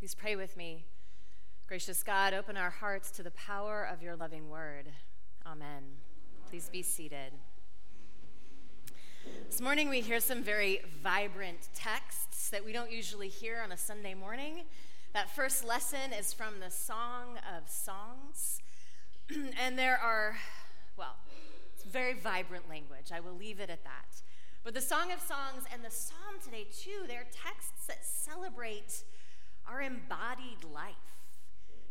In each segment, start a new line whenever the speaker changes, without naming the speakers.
Please pray with me. Gracious God, open our hearts to the power of your loving word. Amen. Please be seated. This morning we hear some very vibrant texts that we don't usually hear on a Sunday morning. That first lesson is from the Song of Songs. and there are, well, it's very vibrant language. I will leave it at that. But the Song of Songs and the Psalm today, too, they're texts that celebrate our embodied life.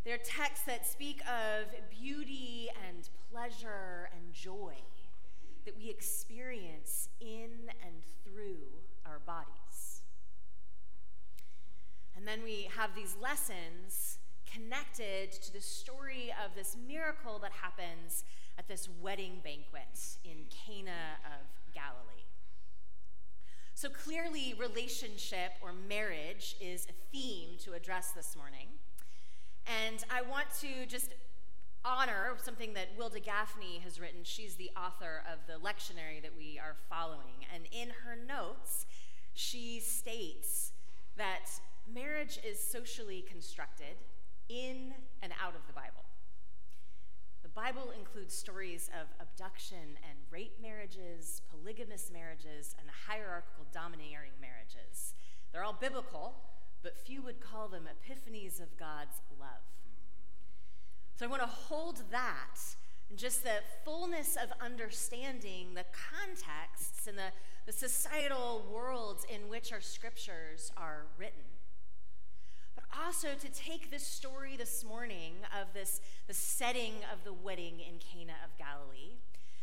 They're texts that speak of beauty and pleasure and joy that we experience in and through our bodies. And then we have these lessons connected to the story of this miracle that happens at this wedding banquet in Cana of Galilee. So clearly, relationship or marriage is a theme to address this morning. And I want to just honor something that Wilda Gafney has written. She's the author of the lectionary that we are following. And in her notes, she states that marriage is socially constructed in and out of the Bible. Bible includes stories of abduction and rape marriages, polygamous marriages, and hierarchical domineering marriages. They're all biblical, but few would call them epiphanies of God's love. So I want to hold that and just the fullness of understanding the contexts and the, the societal worlds in which our scriptures are written also to take this story this morning of this the setting of the wedding in Cana of Galilee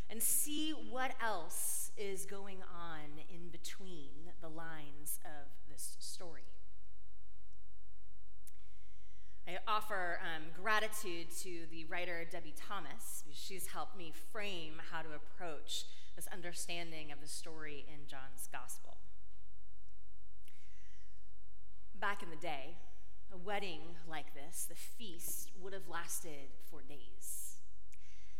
and see what else is going on in between the lines of this story. I offer um, gratitude to the writer Debie Thomas. She's helped me frame how to approach this understanding of the story in John's Gospel. Back in the day, a wedding like this, the feast, would have lasted for days.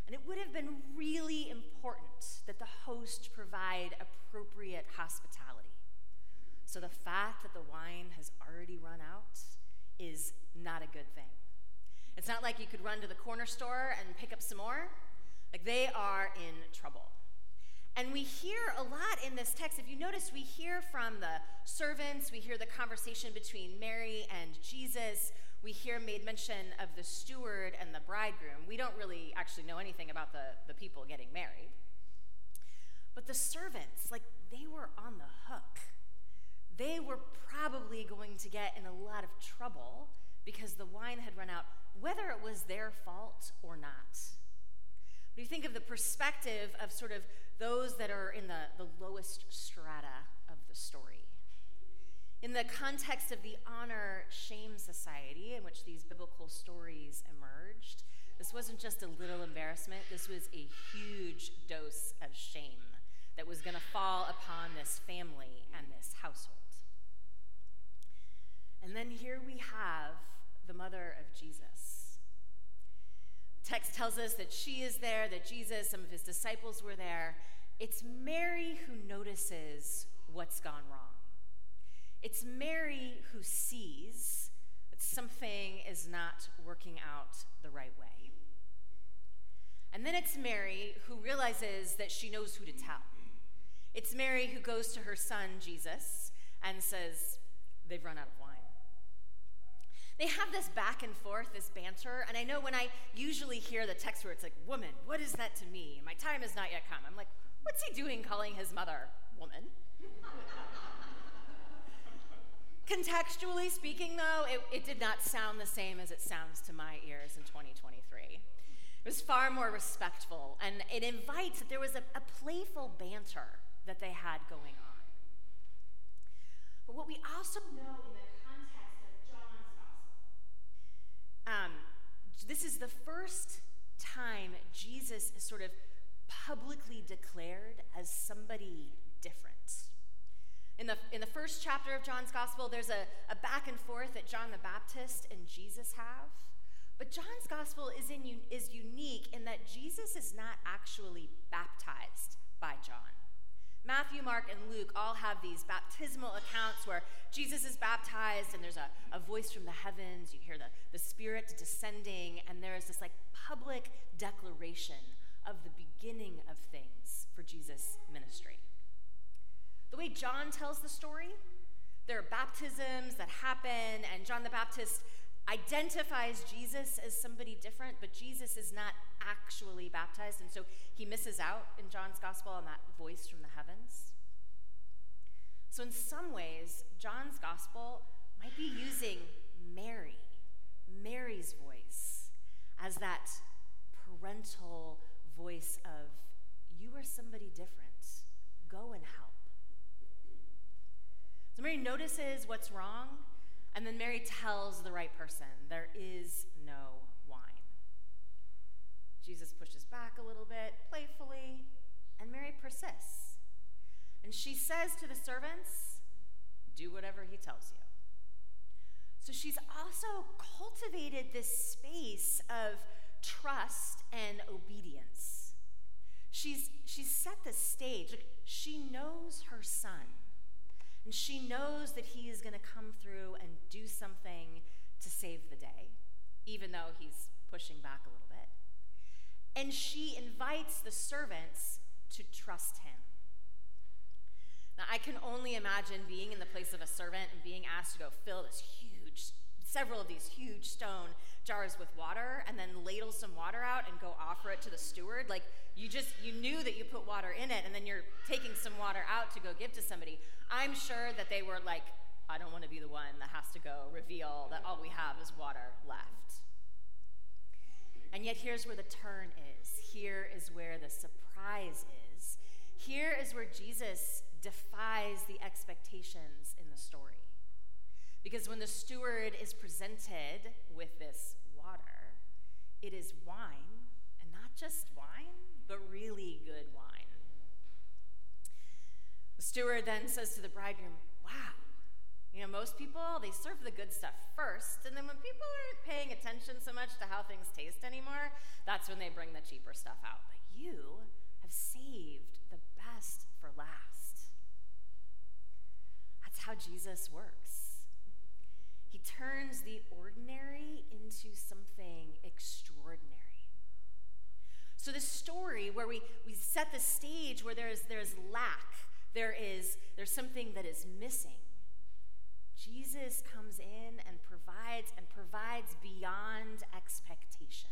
And it would have been really important that the host provide appropriate hospitality. So the fact that the wine has already run out is not a good thing. It's not like you could run to the corner store and pick up some more. Like they are in trouble. And we hear a lot in this text. If you notice, we hear from the servants, we hear the conversation between Mary and Jesus. We hear made mention of the steward and the bridegroom. We don't really actually know anything about the, the people getting married. But the servants, like, they were on the hook. They were probably going to get in a lot of trouble because the wine had run out, whether it was their fault or not. But you think of the perspective of sort of those that are in the, the lowest strata of the story. In the context of the honor shame society in which these biblical stories emerged, this wasn't just a little embarrassment, this was a huge dose of shame that was going to fall upon this family and this household. And then here we have the mother of Jesus. Text tells us that she is there, that Jesus, some of his disciples were there, it's Mary who notices what's gone wrong. It's Mary who sees that something is not working out the right way. And then it's Mary who realizes that she knows who to tell. It's Mary who goes to her son, Jesus, and says, They've run out of wine. They have this back and forth, this banter, and I know when I usually hear the text where it's like, Woman, what is that to me? My time has not yet come. I'm like, What's he doing calling his mother woman? Contextually speaking, though, it, it, did not sound the same as it sounds to my ears in 2023. It was far more respectful, and it invites that there was a, a playful banter that they had going on. But what we also know in the context of John's gospel, um, this is the first time Jesus is sort of publicly declared as somebody different. In the, in the first chapter of John's gospel, there's a, a back and forth that John the Baptist and Jesus have. But John's gospel is, in, is unique in that Jesus is not actually baptized by John. Matthew, Mark, and Luke all have these baptismal accounts where Jesus is baptized and there's a, a voice from the heavens. You hear the, the Spirit descending, and there is this like public declaration of the beginning of things for Jesus' ministry. The way John tells the story, there are baptisms that happen, and John the Baptist identifies Jesus as somebody different, but Jesus is not actually baptized, and so he misses out in John's gospel on that voice from the heavens. So, in some ways, John's gospel might be using Mary, Mary's voice, as that parental voice of, You are somebody different. Go and help. So, Mary notices what's wrong and then Mary tells the right person, There is no wine. Jesus pushes back a little bit, playfully, and Mary persists. And she says to the servants, Do whatever he tells you. So she's also cultivated this space of trust and obedience. She's, she's set the stage. She knows her son. And she knows that he is going to come through and do something to save the day, even though he's pushing back a little bit. And she invites the servants to trust him. Now, I can only imagine being in the place of a servant and being asked to go fill this huge, several of these huge stone jars with water and then ladle some water out and go offer it to the steward. Like, you just, you knew that you put water in it and then you're taking some water out to go give to somebody. I'm sure that they were like, I don't want to be the one that has to go reveal that all we have is water left. And yet, here's where the turn is. Here is where the surprise is. Here is where Jesus defies the expectations in the story. Because when the steward is presented with this water, it is wine, and not just wine, but really good wine. The steward then says to the bridegroom, Wow, you know, most people, they serve the good stuff first, and then when people aren't paying attention so much to how things taste anymore, that's when they bring the cheaper stuff out. But you have saved the best for last. That's how Jesus works. He turns the ordinary into something extraordinary. So, this story where we, we set the stage where there's, there's lack, there is there's something that is missing. Jesus comes in and provides and provides beyond expectation.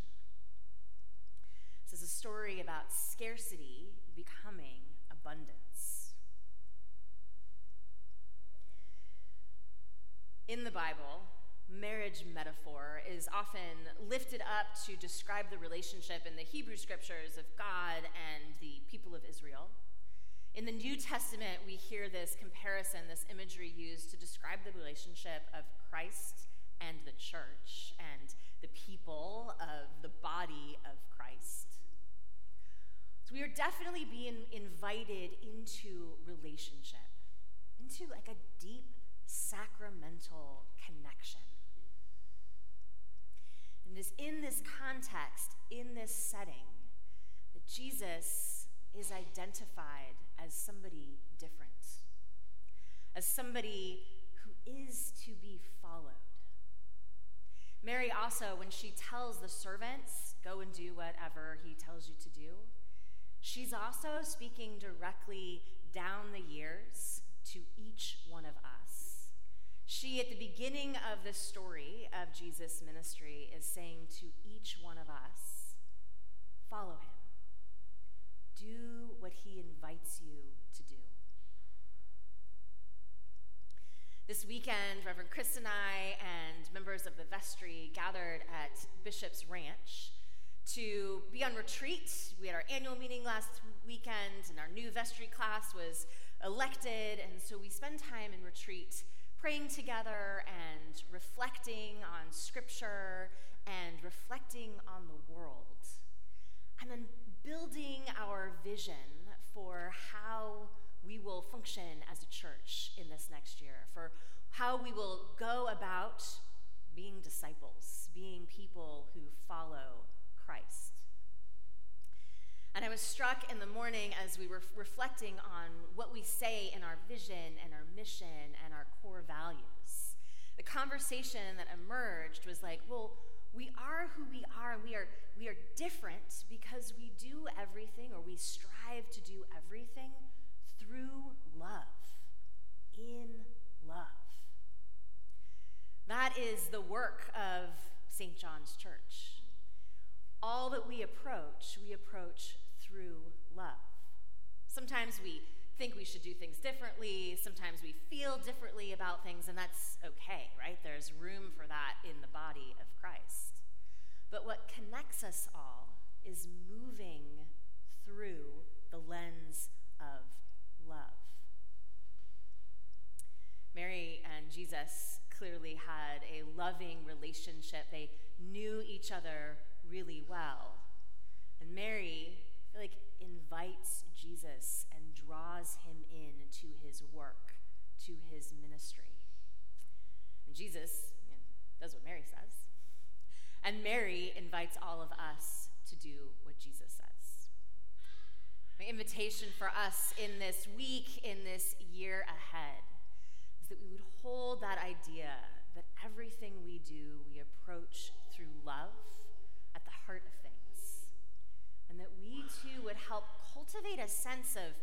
This is a story about scarcity becoming abundance. In the Bible, marriage metaphor is often lifted up to describe the relationship in the Hebrew scriptures of God and the people of Israel. In the New Testament, we hear this comparison, this imagery used to describe the relationship of Christ and the church and the people of the body of Christ. So we are definitely being invited into relationship, into like a deep sacramental connection. It is in this context, in this setting, that Jesus is identified as somebody different, as somebody who is to be followed. Mary also, when she tells the servants, go and do whatever he tells you to do, she's also speaking directly down the years to each one of us. She, at the beginning of the story of Jesus' ministry, is saying to each one of us, follow him. Do what he invites you to do. This weekend, Reverend Chris and I and members of the vestry gathered at Bishop's Ranch to be on retreat. We had our annual meeting last weekend, and our new vestry class was elected, and so we spend time in retreat praying together and reflecting on Scripture and reflecting on the world. And then building our vision for how we will function as a church in this next year, for how we will go about being disciples, being people who follow Christ. And I was struck in the morning as we were reflecting on what we say in our vision and our mission and our core values. The conversation that emerged was like, well, we are who we are, and we are, we are different because we do everything or we strive to do everything through love, in love. That is the work of St. John's Church. All that we approach, we approach through love. Sometimes we think we should do things differently, sometimes we feel differently about things, and that's okay, right? There's room for that in the body of Christ. But what connects us all is moving through the lens of love. Mary and Jesus clearly had a loving relationship. They knew each other really well. And Mary, Like, invites Jesus and draws him in to his work, to his ministry. And Jesus you know, does what Mary says. And Mary invites all of us to do what Jesus says. My invitation for us in this week, in this year ahead, is that we would hold that idea that everything we do, we approach through love at the heart of things. And that we too would help cultivate a sense of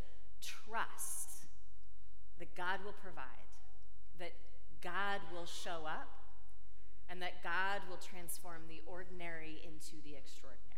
trust that God will provide, that God will show up, and that God will transform the ordinary into the extraordinary.